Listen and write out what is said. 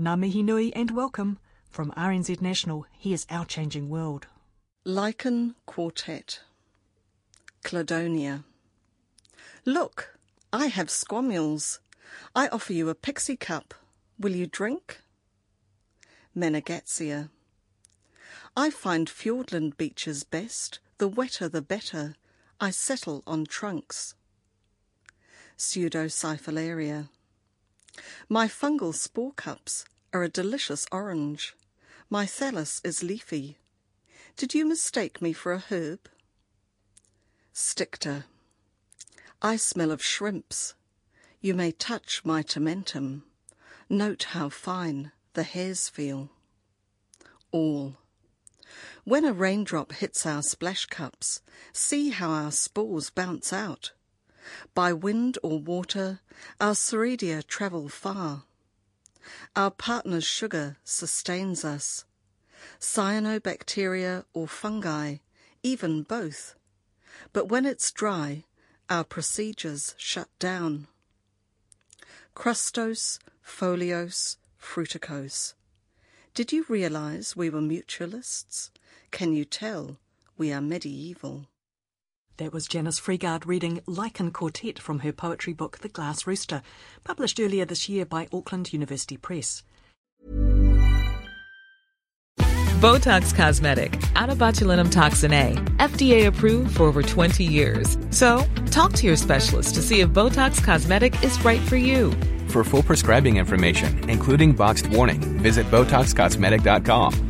Ngā mihi nui and welcome. From RNZ National, here's Our Changing World. Lichen Quartet Cladonia Look, I have squamules. I offer you a pixie cup. Will you drink? Menegazzia I find Fiordland beaches best, the wetter the better. I settle on trunks. Pseudocyphellaria My fungal spore cups are a delicious orange. My thallus is leafy. Did you mistake me for a herb? Sticta. I smell of shrimps. You may touch my tomentum. Note how fine the hairs feel. All. When a raindrop hits our splash cups, see how our spores bounce out. By wind or water, our soredia travel far. Our partner's sugar sustains us. Cyanobacteria or fungi, even both. But when it's dry, our procedures shut down. Crustose, foliose, fruticose. Did you realize we were mutualists? Can you tell we are medieval? That was Janis Freegard reading Lichen Quartet from her poetry book The Glass Rooster, published earlier this year by Auckland University Press. Botox Cosmetic, out of botulinum toxin A, FDA approved for over 20 years. So, talk to your specialist to see if Botox Cosmetic is right for you. For full prescribing information, including boxed warning, visit BotoxCosmetic.com